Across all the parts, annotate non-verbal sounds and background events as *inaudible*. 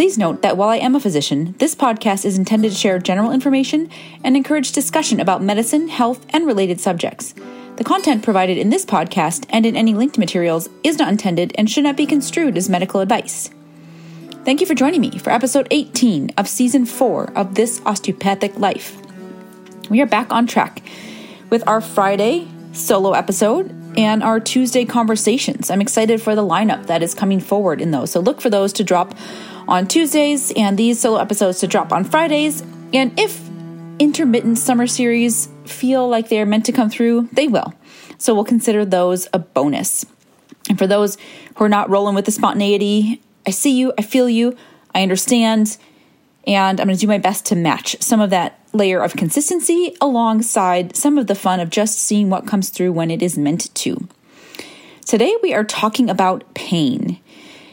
Please note that while I am a physician, this podcast is intended to share general information and encourage discussion about medicine, health, and related subjects. The content provided in this podcast and in any linked materials is not intended and should not be construed as medical advice. Thank you for joining me for episode 18 of season 4 of This Osteopathic Life. We are back on track with our Friday solo episode and our Tuesday conversations. I'm excited for the lineup that is coming forward in those. So look for those to drop on Tuesdays and these solo episodes to drop on Fridays. And if intermittent summer series feel like they're meant to come through, they will. So we'll consider those a bonus. And for those who are not rolling with the spontaneity, I see you, I feel you, I understand, and I'm going to do my best to match some of that layer of consistency alongside some of the fun of just seeing what comes through when it is meant to. Today we are talking about pain.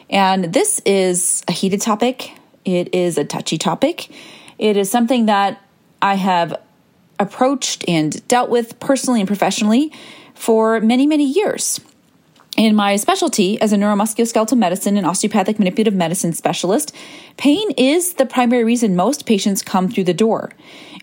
And this is a heated topic, it is a touchy topic. It is something that I have approached and dealt with personally and professionally for many, many years. In my specialty as a neuromusculoskeletal medicine and osteopathic manipulative medicine specialist, pain is the primary reason most patients come through the door.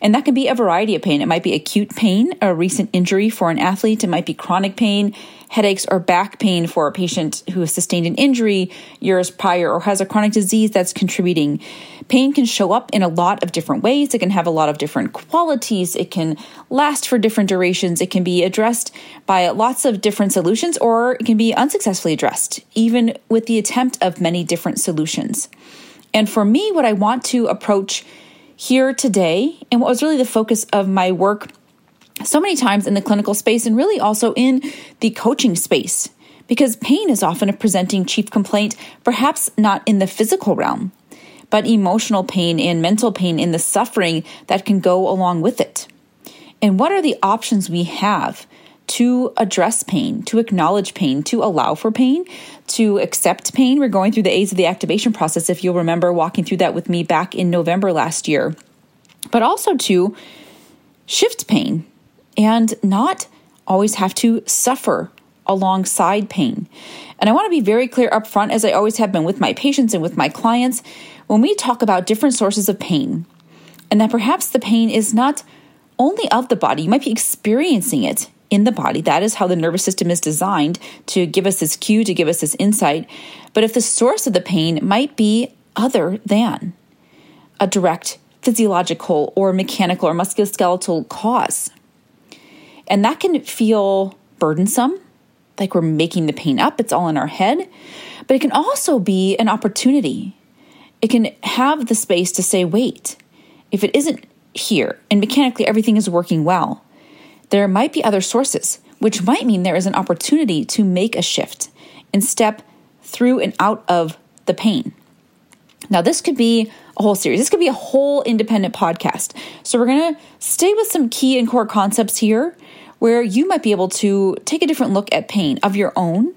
And that can be a variety of pain. It might be acute pain, a recent injury for an athlete. It might be chronic pain, headaches, or back pain for a patient who has sustained an injury years prior or has a chronic disease that's contributing. Pain can show up in a lot of different ways. It can have a lot of different qualities. It can last for different durations. It can be addressed by lots of different solutions, or it can be unsuccessfully addressed, even with the attempt of many different solutions. And for me, what I want to approach here today, and what was really the focus of my work so many times in the clinical space and really also in the coaching space because pain is often a presenting chief complaint, perhaps not in the physical realm, but emotional pain and mental pain in the suffering that can go along with it. And what are the options we have to address pain, to acknowledge pain, to allow for pain, to accept pain? We're going through the A's of the activation process, if you'll remember walking through that with me back in November last year, but also to shift pain and not always have to suffer alongside pain. And I want to be very clear up front, as I always have been with my patients and with my clients, when we talk about different sources of pain, and that perhaps the pain is not only of the body, you might be experiencing it in the body. That is how the nervous system is designed to give us this cue, to give us this insight. But if the source of the pain might be other than a direct physiological or mechanical or musculoskeletal cause, and that can feel burdensome, like we're making the pain up, it's all in our head. But it can also be an opportunity. It can have the space to say, wait, if it isn't here and mechanically everything is working well, there might be other sources, which might mean there is an opportunity to make a shift and step through and out of the pain. Now, this could be a whole series. This could be a whole independent podcast. So, we're going to stay with some key and core concepts here where you might be able to take a different look at pain of your own,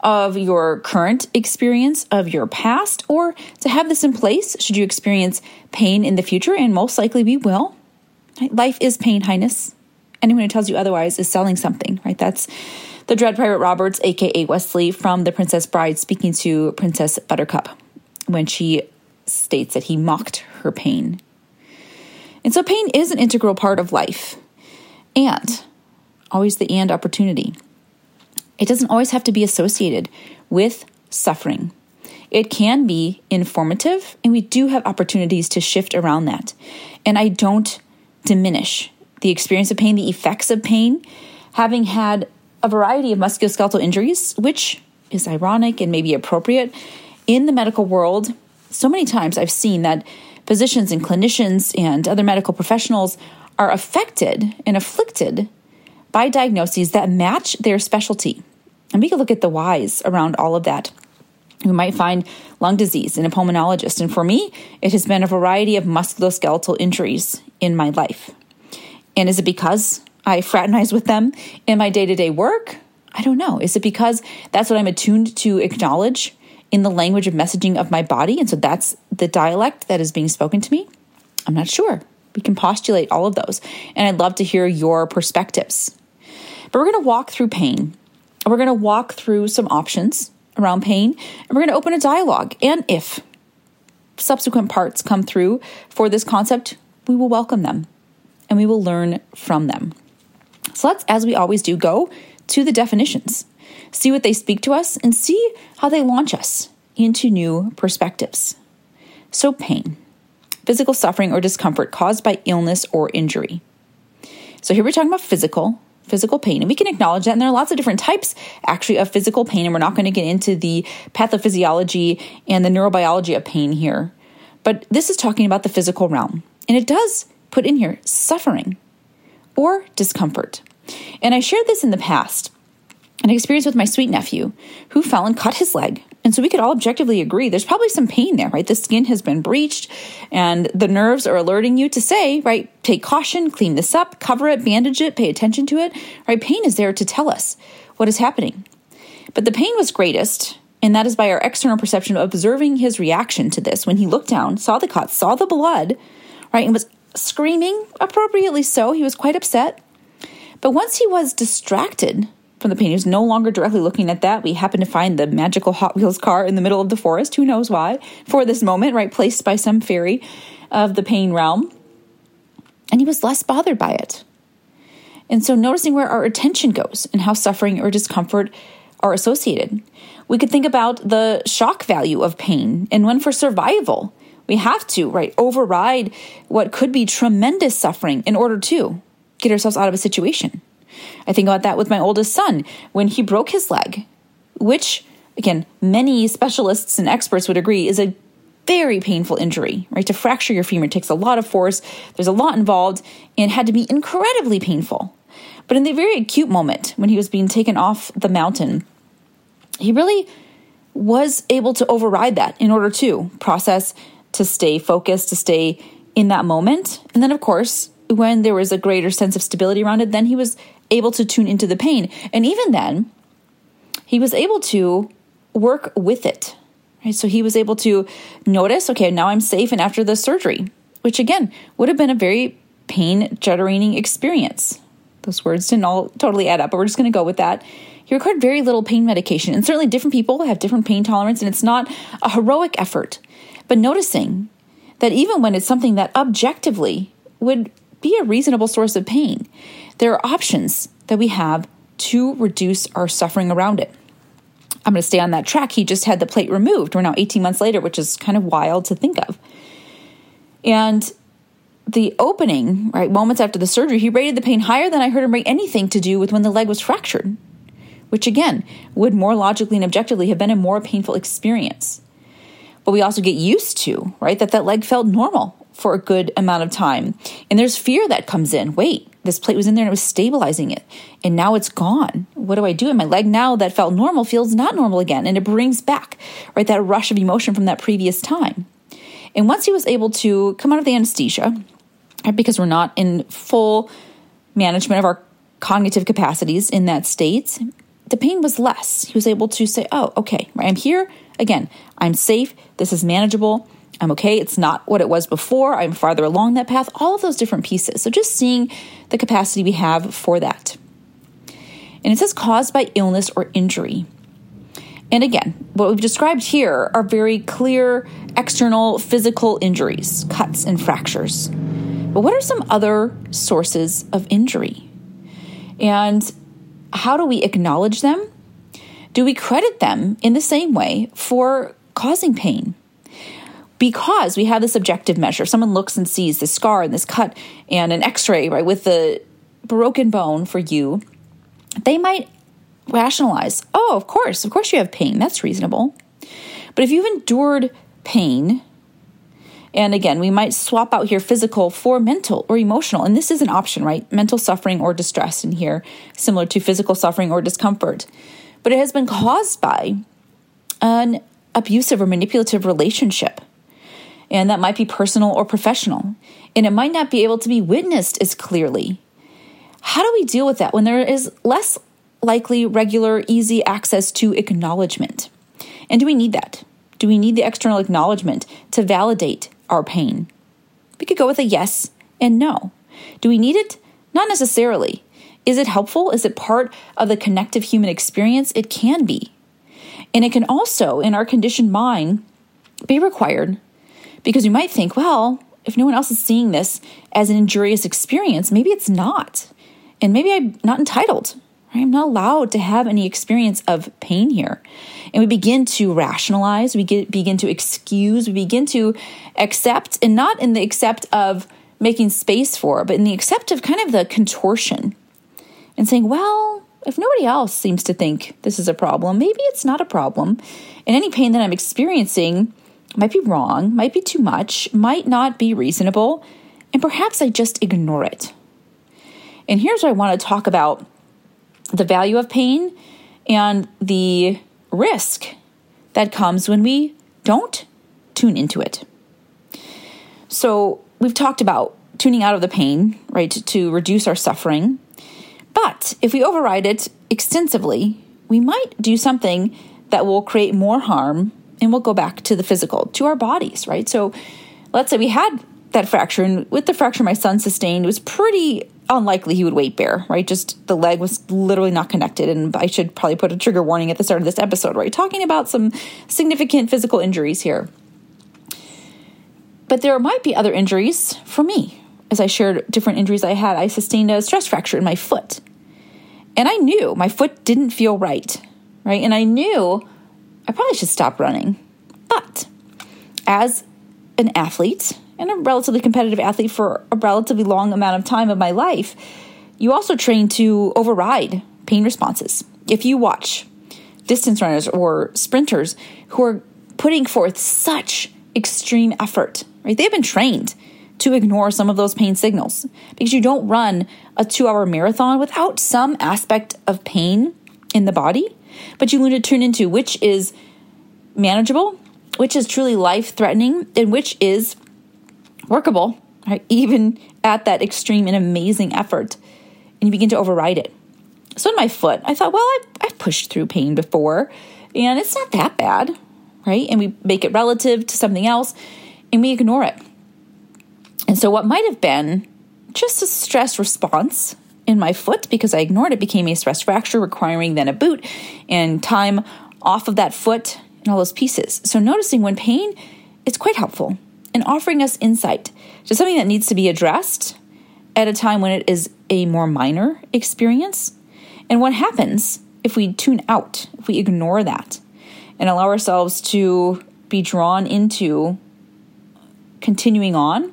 of your current experience, of your past, or to have this in place should you experience pain in the future, and most likely we will. Life is pain, highness. Anyone who tells you otherwise is selling something, right? That's the Dread Pirate Roberts, aka Westley, from The Princess Bride, speaking to Princess Buttercup when she states that he mocked her pain. And so, pain is an integral part of life. And always the and opportunity. It doesn't always have to be associated with suffering. It can be informative, and we do have opportunities to shift around that. And I don't diminish the experience of pain, the effects of pain, having had a variety of musculoskeletal injuries, which is ironic and maybe appropriate. In the medical world, so many times I've seen that physicians and clinicians and other medical professionals are affected and afflicted by diagnoses that match their specialty. And we can look at the whys around all of that. We might find lung disease in a pulmonologist. And for me, it has been a variety of musculoskeletal injuries in my life. And is it because I fraternize with them in my day to day work? I don't know. Is it because that's what I'm attuned to acknowledge in the language of messaging of my body? And so that's the dialect that is being spoken to me? I'm not sure. We can postulate all of those. And I'd love to hear your perspectives. But we're going to walk through pain. We're going to walk through some options around pain, and we're going to open a dialogue. And if subsequent parts come through for this concept, we will welcome them and we will learn from them. So let's, as we always do, go to the definitions, see what they speak to us, and see how they launch us into new perspectives. So, pain, physical suffering or discomfort caused by illness or injury. So, here we're talking about physical, physical pain. And we can acknowledge that. And there are lots of different types, actually, of physical pain. And we're not going to get into the pathophysiology and the neurobiology of pain here. But this is talking about the physical realm. And it does put in here suffering or discomfort. And I shared this in the past an experience with my sweet nephew who fell and cut his leg. And so we could all objectively agree there's probably some pain there, right? The skin has been breached and the nerves are alerting you to say, right, take caution, clean this up, cover it, bandage it, pay attention to it, right? Pain is there to tell us what is happening. But the pain was greatest, and that is by our external perception of observing his reaction to this when he looked down, saw the cut, saw the blood, right, and was screaming, appropriately so. He was quite upset. But once he was distracted from the pain. He was no longer directly looking at that. We happen to find the magical Hot Wheels car in the middle of the forest. Who knows why? For this moment, right? Placed by some fairy of the pain realm. And he was less bothered by it. And so, noticing where our attention goes and how suffering or discomfort are associated. We could think about the shock value of pain and when for survival. We have to, right, override what could be tremendous suffering in order to get ourselves out of a situation. I think about that with my oldest son when he broke his leg, which, again, many specialists and experts would agree is a very painful injury, right? To fracture your femur takes a lot of force, there's a lot involved, and had to be incredibly painful. But in the very acute moment when he was being taken off the mountain, he really was able to override that in order to process, to stay focused, to stay in that moment. And then, of course, when there was a greater sense of stability around it, then he was able to tune into the pain. And even then, he was able to work with it. Right? So he was able to notice, okay, now I'm safe and after the surgery, which again would have been a very pain generating experience. Those words didn't all totally add up, but we're just going to go with that. He required very little pain medication. And certainly different people have different pain tolerance, and it's not a heroic effort. But noticing that even when it's something that objectively would be a reasonable source of pain, there are options that we have to reduce our suffering around it. I'm going to stay on that track. He just had the plate removed. We're now 18 months later, which is kind of wild to think of. And the opening, right, moments after the surgery, he rated the pain higher than I heard him rate anything to do with when the leg was fractured, which again would more logically and objectively have been a more painful experience. But we also get used to, right, that that leg felt normal for a good amount of time. And there's fear that comes in. Wait, this plate was in there and it was stabilizing it. And now it's gone. What do I do? And my leg now that felt normal feels not normal again. And it brings back, right, that rush of emotion from that previous time. And once he was able to come out of the anesthesia, because we're not in full management of our cognitive capacities in that state, the pain was less. He was able to say, oh, okay, I'm here. Again, I'm safe. This is manageable. I'm okay. It's not what it was before. I'm farther along that path. All of those different pieces. So just seeing the capacity we have for that. And it says caused by illness or injury. And again, what we've described here are very clear external physical injuries, cuts and fractures. But what are some other sources of injury? And how do we acknowledge them? Do we credit them in the same way for causing pain? Because we have this objective measure. Someone looks and sees this scar and this cut and an x ray, right, with the broken bone for you, they might rationalize, oh, of course, of course you have pain. That's reasonable. But if you've endured pain, and again, we might swap out here physical for mental or emotional. And this is an option, right? Mental suffering or distress in here, similar to physical suffering or discomfort. But it has been caused by an abusive or manipulative relationship and that might be personal or professional, and it might not be able to be witnessed as clearly. how do we deal with that when there is less likely, regular, easy access to acknowledgement? And do we need that? Do we need the external acknowledgement to validate our pain? We could go with a yes and no. Do we need it? Not necessarily. Is it helpful? Is it part of the connective human experience? It can be. And it can also, in our conditioned mind, be required because you might think, well, if no one else is seeing this as an injurious experience, maybe it's not. And maybe I'm not entitled. Right? I'm not allowed to have any experience of pain here. And we begin to rationalize, we get, begin to excuse, we begin to accept, and not in the accept of making space for, but in the accept of kind of the contortion and saying, well, if nobody else seems to think this is a problem, maybe it's not a problem. And any pain that I'm experiencing might be wrong, might be too much, might not be reasonable, and perhaps I just ignore it. And here's what I want to talk about the value of pain and the risk that comes when we don't tune into it. So, we've talked about tuning out of the pain, right, to reduce our suffering. But if we override it extensively, we might do something that will create more harm and we'll go back to the physical, to our bodies, right? So let's say we had that fracture, and with the fracture my son sustained, it was pretty unlikely he would weight bear, right? Just the leg was literally not connected. And I should probably put a trigger warning at the start of this episode, right? Talking about some significant physical injuries here. But there might be other injuries for me. As I shared different injuries I had, I sustained a stress fracture in my foot. And I knew my foot didn't feel right, right? And I knew I probably should stop running. But as an athlete and a relatively competitive athlete for a relatively long amount of time of my life, you also train to override pain responses. If you watch distance runners or sprinters who are putting forth such extreme effort, right? They've been trained to ignore some of those pain signals because you don't run a two hour marathon without some aspect of pain in the body but you need to tune into which is manageable, which is truly life threatening, and which is workable, right? Even at that extreme and amazing effort. And you begin to override it. So in my foot, I thought, well, I've, I've pushed through pain before, and it's not that bad, right? And we make it relative to something else, and we ignore it. And so, what might have been just a stress response in my foot because I ignored it became a stress fracture, requiring then a boot and time off of that foot and all those pieces. So, noticing when pain is quite helpful and offering us insight to something that needs to be addressed at a time when it is a more minor experience. And what happens if we tune out, if we ignore that and allow ourselves to be drawn into continuing on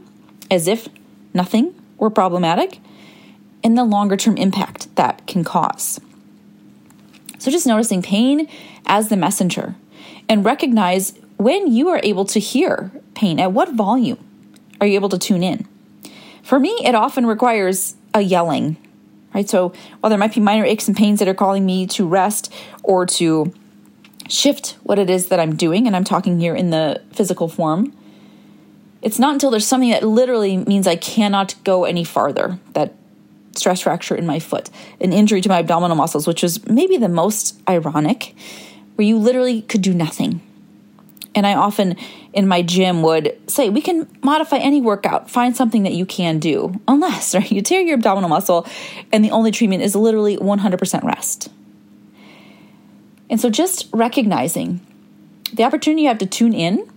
as if nothing were problematic and the longer term impact that can cause. So, just noticing pain as the messenger and recognize when you are able to hear pain, at what volume are you able to tune in? For me, it often requires a yelling, right? So, while there might be minor aches and pains that are calling me to rest or to shift what it is that I'm doing, and I'm talking here in the physical form, it's not until there's something that literally means I cannot go any farther that stress fracture in my foot, an injury to my abdominal muscles, which was maybe the most ironic, where you literally could do nothing. And I often in my gym would say, we can modify any workout, find something that you can do, unless *laughs* right, you tear your abdominal muscle and the only treatment is literally 100% rest. And so just recognizing the opportunity you have to tune in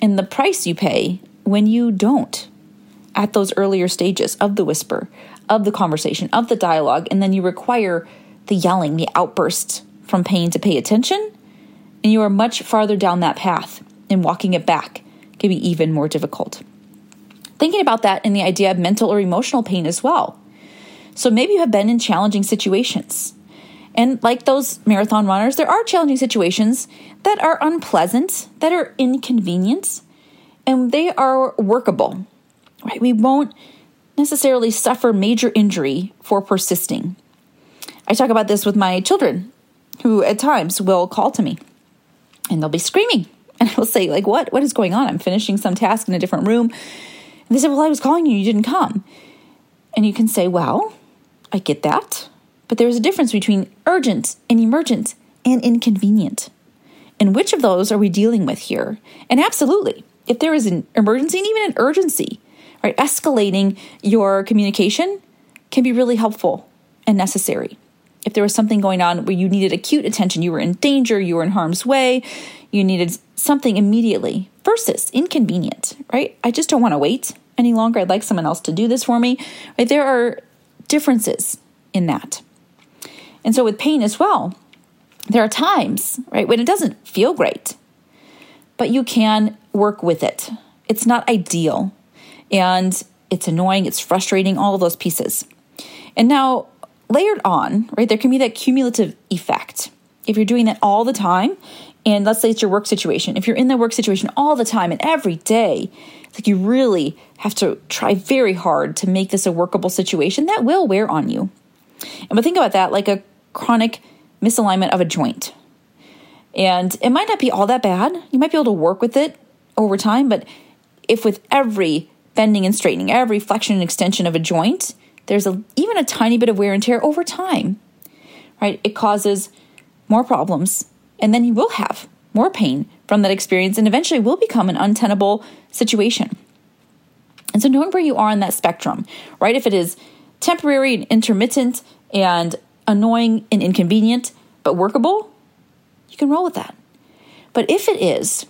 and the price you pay when you don't at those earlier stages of the whisper, of the conversation, of the dialogue, and then you require the yelling, the outburst from pain to pay attention, and you are much farther down that path, and walking it back can be even more difficult. Thinking about that in the idea of mental or emotional pain as well. So maybe you have been in challenging situations. And like those marathon runners, there are challenging situations that are unpleasant, that are inconvenient, and they are workable. Right? We won't necessarily suffer major injury for persisting. I talk about this with my children, who at times will call to me and they'll be screaming. *laughs* And I will say, like, what? What is going on? I'm finishing some task in a different room. And they say, Well, I was calling you, you didn't come. And you can say, Well, I get that. But there's a difference between urgent and emergent and inconvenient. And which of those are we dealing with here? And absolutely, if there is an emergency and even an urgency, right, escalating your communication can be really helpful and necessary. If there was something going on where you needed acute attention, you were in danger, you were in harm's way, you needed something immediately versus inconvenient, right? I just don't want to wait any longer. I'd like someone else to do this for me. Right? There are differences in that. And so with pain as well, there are times, right, when it doesn't feel great, but you can work with it. It's not ideal and it's annoying, it's frustrating, all of those pieces. And now, layered on, right, there can be that cumulative effect. If you're doing that all the time, and let's say it's your work situation, if you're in the work situation all the time and every day, it's like you really have to try very hard to make this a workable situation, that will wear on you. And but think about that like a chronic misalignment of a joint. And it might not be all that bad. You might be able to work with it over time, but if with every bending and straightening, every flexion and extension of a joint, there's a, even a tiny bit of wear and tear over time, right? It causes more problems, and then you will have more pain from that experience, and eventually will become an untenable situation. And so, knowing where you are on that spectrum, right? If it is temporary and intermittent and annoying and inconvenient, but workable, you can roll with that. But if it is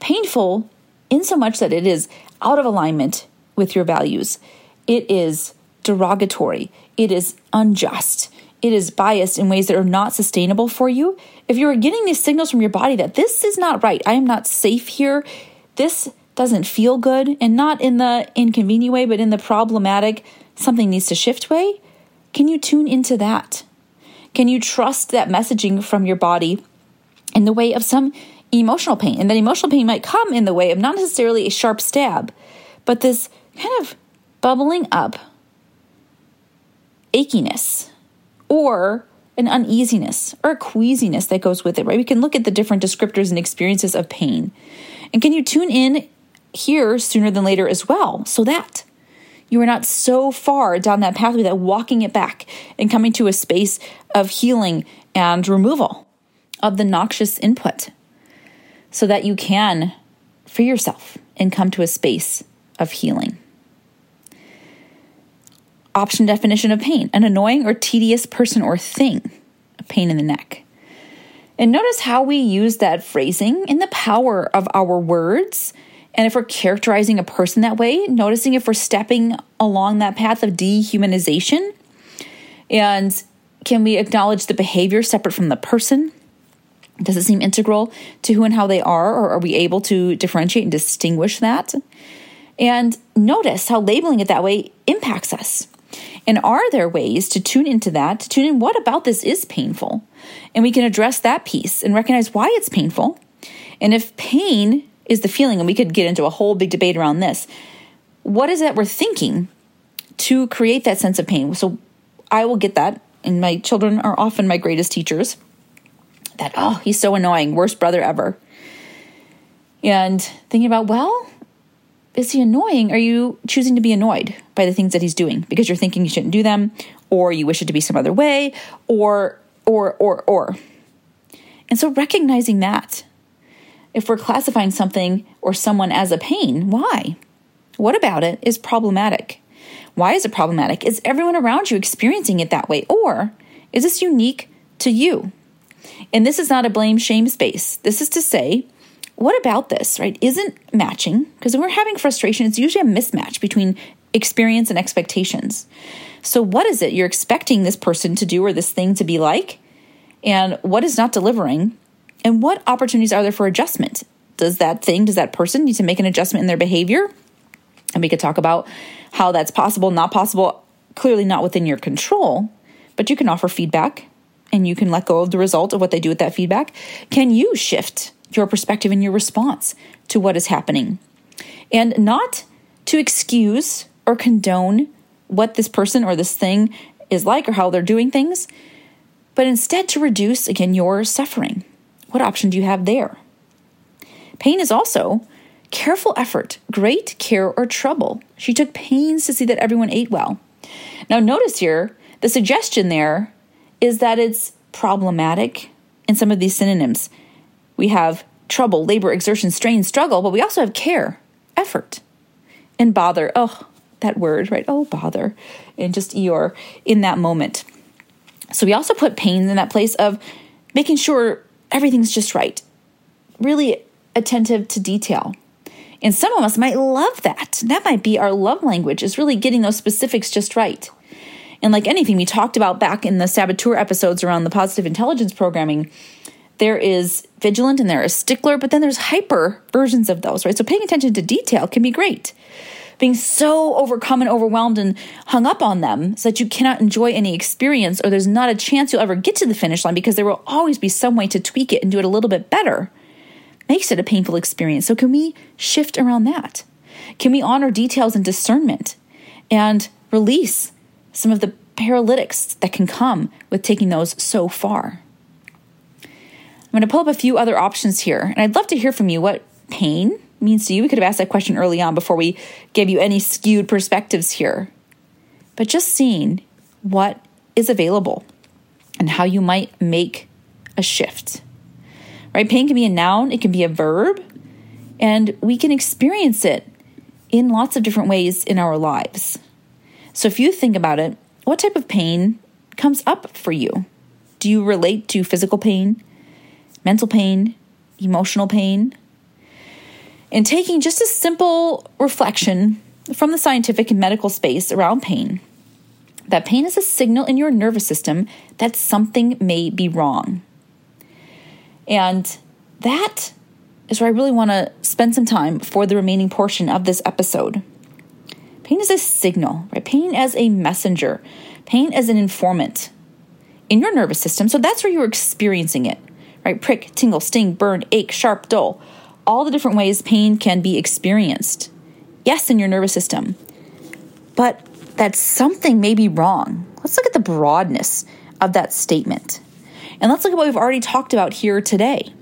painful in so much that it is out of alignment with your values, it is derogatory, it is unjust, it is biased in ways that are not sustainable for you. If you are getting these signals from your body that this is not right, I am not safe here, this doesn't feel good, and not in the inconvenient way, but in the problematic, something needs to shift way, can you tune into that? Can you trust that messaging from your body in the way of some emotional pain? And that emotional pain might come in the way of not necessarily a sharp stab, but this kind of bubbling up achiness or an uneasiness or a queasiness that goes with it, right? We can look at the different descriptors and experiences of pain. And can you tune in here sooner than later as well so that you are not so far down that pathway that walking it back and coming to a space of healing and removal of the noxious input so that you can free yourself and come to a space of healing. Option definition of pain an annoying or tedious person or thing, a pain in the neck. And notice how we use that phrasing in the power of our words and if we're characterizing a person that way, noticing if we're stepping along that path of dehumanization, and can we acknowledge the behavior separate from the person? Does it seem integral to who and how they are, or are we able to differentiate and distinguish that? And notice how labeling it that way impacts us. And are there ways to tune into that, to tune in what about this is painful? And we can address that piece and recognize why it's painful. And if pain is the feeling, and we could get into a whole big debate around this. What is it that we're thinking to create that sense of pain? So I will get that, and my children are often my greatest teachers. That, oh, he's so annoying, worst brother ever. And thinking about, well, is he annoying? Are you choosing to be annoyed by the things that he's doing because you're thinking you shouldn't do them, or you wish it to be some other way, or, or, or, or. And so recognizing that if we're classifying something or someone as a pain, why? What about it is problematic? Why is it problematic? Is everyone around you experiencing it that way? Or is this unique to you? And this is not a blame shame space. This is to say, what about this, right? Isn't matching, because when we're having frustration, it's usually a mismatch between experience and expectations. So, what is it you're expecting this person to do or this thing to be like? And what is not delivering? And what opportunities are there for adjustment? Does that thing, does that person need to make an adjustment in their behavior? And we could talk about how that's possible, not possible, clearly not within your control, but you can offer feedback and you can let go of the result of what they do with that feedback. Can you shift your perspective and your response to what is happening? And not to excuse or condone what this person or this thing is like or how they're doing things, but instead to reduce, again, your suffering. What option do you have there? Pain is also careful effort, great care or trouble. She took pains to see that everyone ate well. Now, notice here the suggestion there is that it's problematic in some of these synonyms. We have trouble, labor, exertion, strain, struggle, but we also have care, effort, and bother. Oh, that word, right? Oh, bother. And just Eeyore in that moment. So we also put pain in that place of making sure everything's just right, really attentive to detail. And some of us might love that. That might be our love language, is really getting those specifics just right. And like anything we talked about back in the saboteur episodes around the positive intelligence programming, there is vigilant and there is stickler, but then there's hyper versions of those, right? So paying attention to detail can be great. Being so overcome and overwhelmed and hung up on them so that you cannot enjoy any experience or there's not a chance you'll ever get to the finish line because there will always be some way to tweak it and do it a little bit better makes it a painful experience. So, can we shift around that? Can we honor details and discernment and release some of the paralytics that can come with taking those so far? I'm going to pull up a few other options here, and I'd love to hear from you what pain means to you. We could have asked that question early on before we gave you any skewed perspectives here. But just seeing what is available and how you might make a shift right? Pain can be a noun, it can be a verb, and we can experience it in lots of different ways in our lives. So if you think about it, what type of pain comes up for you? Do you relate to physical pain, mental pain, emotional pain? And taking just a simple reflection from the scientific and medical space around pain, that pain is a signal in your nervous system that something may be wrong. And that is where I really want to spend some time for the remaining portion of this episode. Pain is a signal, right? Pain as a messenger, pain as an informant in your nervous system. So that's where you're experiencing it, right? Prick, tingle, sting, burn, ache, sharp, dull, all the different ways pain can be experienced. Yes, in your nervous system, but that something may be wrong. Let's look at the broadness of that statement. And let's look at what we've already talked about here today.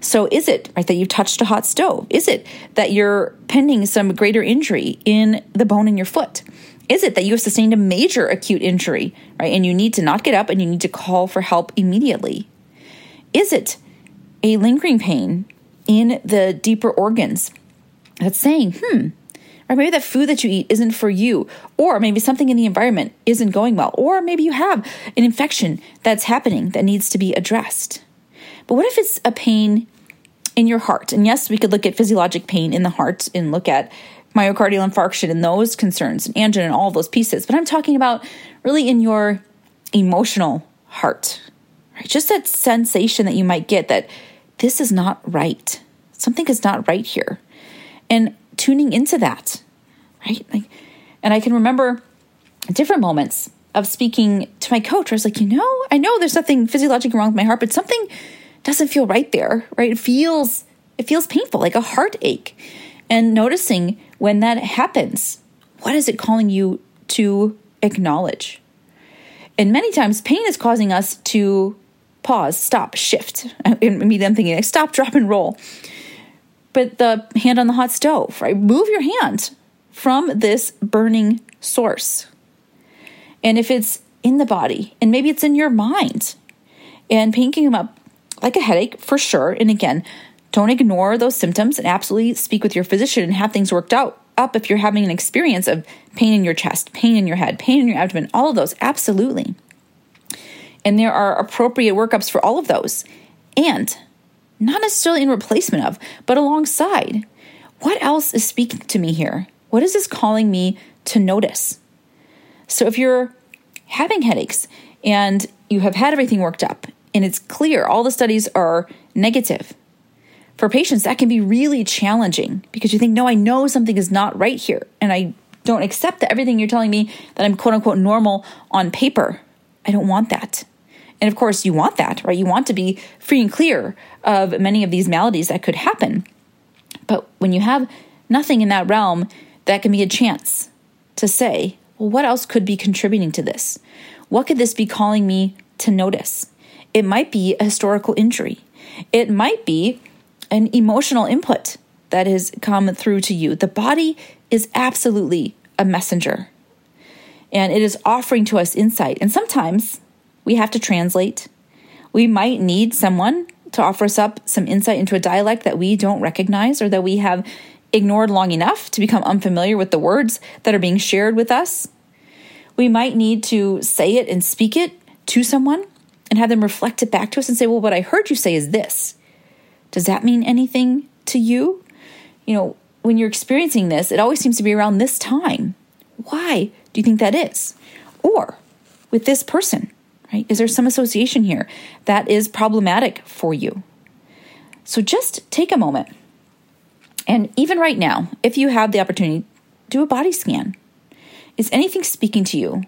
So, is it right that you've touched a hot stove? Is it that you're pending some greater injury in the bone in your foot? Is it that you have sustained a major acute injury, right, and you need to not get up and you need to call for help immediately? Is it a lingering pain in the deeper organs that's saying, hmm, or maybe that food that you eat isn't for you, or maybe something in the environment isn't going well, or maybe you have an infection that's happening that needs to be addressed. But what if it's a pain in your heart? And yes, we could look at physiologic pain in the heart and look at myocardial infarction and those concerns and angina and all those pieces. But I'm talking about really in your emotional heart, right? Just that sensation that you might get that this is not right. Something is not right here. And tuning into that, right? Like, and I can remember different moments of speaking to my coach where I was like, you know, I know there's nothing physiologically wrong with my heart, but something doesn't feel right there, right? It feels it feels painful, like a heartache. And noticing when that happens, what is it calling you to acknowledge? And many times pain is causing us to pause, stop, shift. *laughs* And then thinking like stop, drop, and roll but the hand on the hot stove, right? Move your hand from this burning source. And if it's in the body, and maybe it's in your mind, and them up like a headache for sure. And again, don't ignore those symptoms and absolutely speak with your physician and have things worked out up if you're having an experience of pain in your chest, pain in your head, pain in your abdomen, all of those, absolutely. And there are appropriate workups for all of those. And not necessarily in replacement of, but alongside. What else is speaking to me here? What is this calling me to notice? So if you're having headaches and you have had everything worked up and it's clear all the studies are negative, for patients that can be really challenging because you think, no, I know something is not right here and I don't accept that everything you're telling me that I'm quote unquote normal on paper. I don't want that. And of course, you want that, right? You want to be free and clear of many of these maladies that could happen. But when you have nothing in that realm, that can be a chance to say, well, what else could be contributing to this? What could this be calling me to notice? It might be a historical injury. It might be an emotional input that has come through to you. The body is absolutely a messenger. and it is offering to us insight. And sometimes we have to translate. We might need someone to offer us up some insight into a dialect that we don't recognize or that we have ignored long enough to become unfamiliar with the words that are being shared with us. We might need to say it and speak it to someone and have them reflect it back to us and say, Well, what I heard you say is this. Does that mean anything to you? You know, when you're experiencing this, it always seems to be around this time. Why do you think that is? Or with this person, right? Is there some association here that is problematic for you? So just take a moment. And even right now, if you have the opportunity, do a body scan. Is anything speaking to you?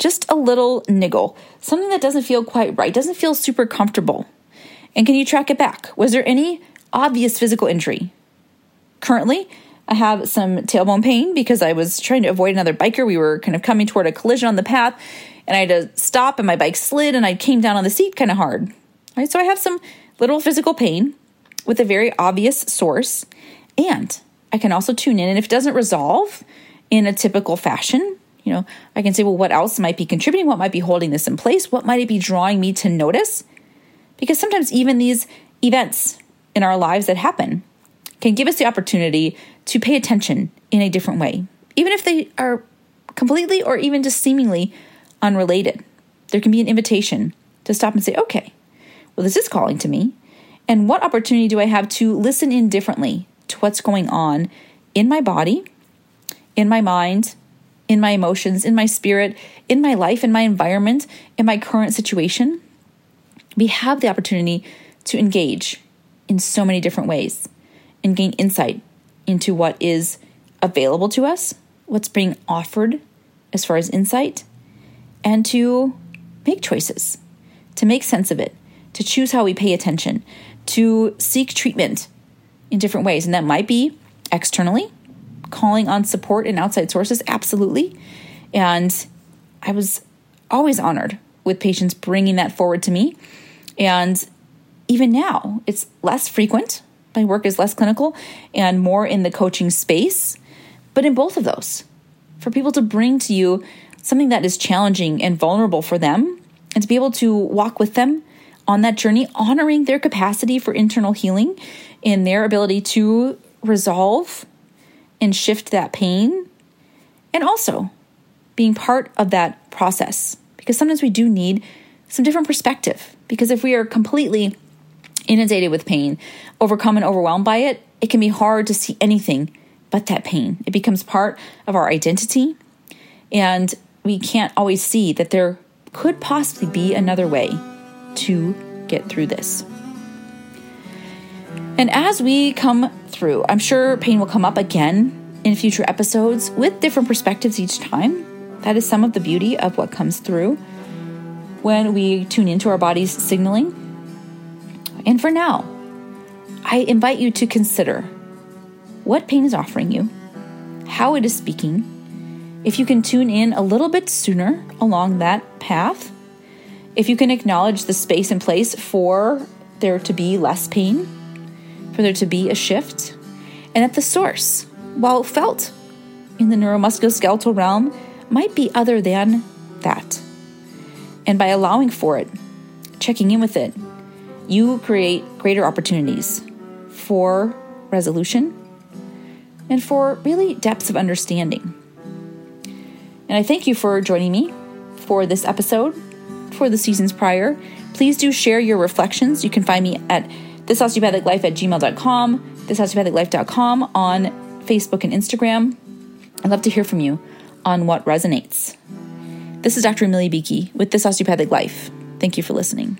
Just a little niggle, something that doesn't feel quite right, doesn't feel super comfortable. And can you track it back? Was there any obvious physical injury? Currently, I have some tailbone pain because I was trying to avoid another biker. We were kind of coming toward a collision on the path, and I had to stop, and my bike slid, and I came down on the seat kind of hard. Right, so I have some little physical pain with a very obvious source, and I can also tune in. And if it doesn't resolve in a typical fashion, you know, I can say, well, what else might be contributing? What might be holding this in place? What might it be drawing me to notice? Because sometimes even these events in our lives that happen can give us the opportunity to pay attention in a different way, even if they are completely or even just seemingly unrelated. There can be an invitation to stop and say, okay, well, this is calling to me. And what opportunity do I have to listen in differently to what's going on in my body, in my mind, in my emotions, in my spirit, in my life, in my environment, in my current situation? We have the opportunity to engage in so many different ways and gain insight into what is available to us, what's being offered as far as insight, and to make choices, to make sense of it, to choose how we pay attention, to seek treatment in different ways. And that might be externally, calling on support and outside sources, absolutely. And I was always honored with patients bringing that forward to me. And even now, it's less frequent. My work is less clinical and more in the coaching space. But in both of those, for people to bring to you something that is challenging and vulnerable for them, and to be able to walk with them on that journey, honoring their capacity for internal healing and their ability to resolve and shift that pain, and also being part of that process. Because sometimes we do need some different perspective. Because if we are completely inundated with pain, overcome and overwhelmed by it, it can be hard to see anything but that pain. It becomes part of our identity, and we can't always see that there could possibly be another way to get through this. And as we come through, I'm sure pain will come up again in future episodes with different perspectives each time. That is some of the beauty of what comes through when we tune into our body's signaling. And for now, I invite you to consider what pain is offering you, how it is speaking, if you can tune in a little bit sooner along that path, if you can acknowledge the space and place for there to be less pain, for there to be a shift, and at the source, while felt in the neuromusculoskeletal realm, might be other than that. And by allowing for it, checking in with it, you create greater opportunities for resolution and for really depths of understanding. And I thank you for joining me for this episode, for the seasons prior. Please do share your reflections. You can find me at thisosteopathiclife at gmail.com, thisosteopathiclife.com on Facebook and Instagram. I'd love to hear from you on what resonates. This is Dr. Amelia Beakey with This Osteopathic Life. Thank you for listening.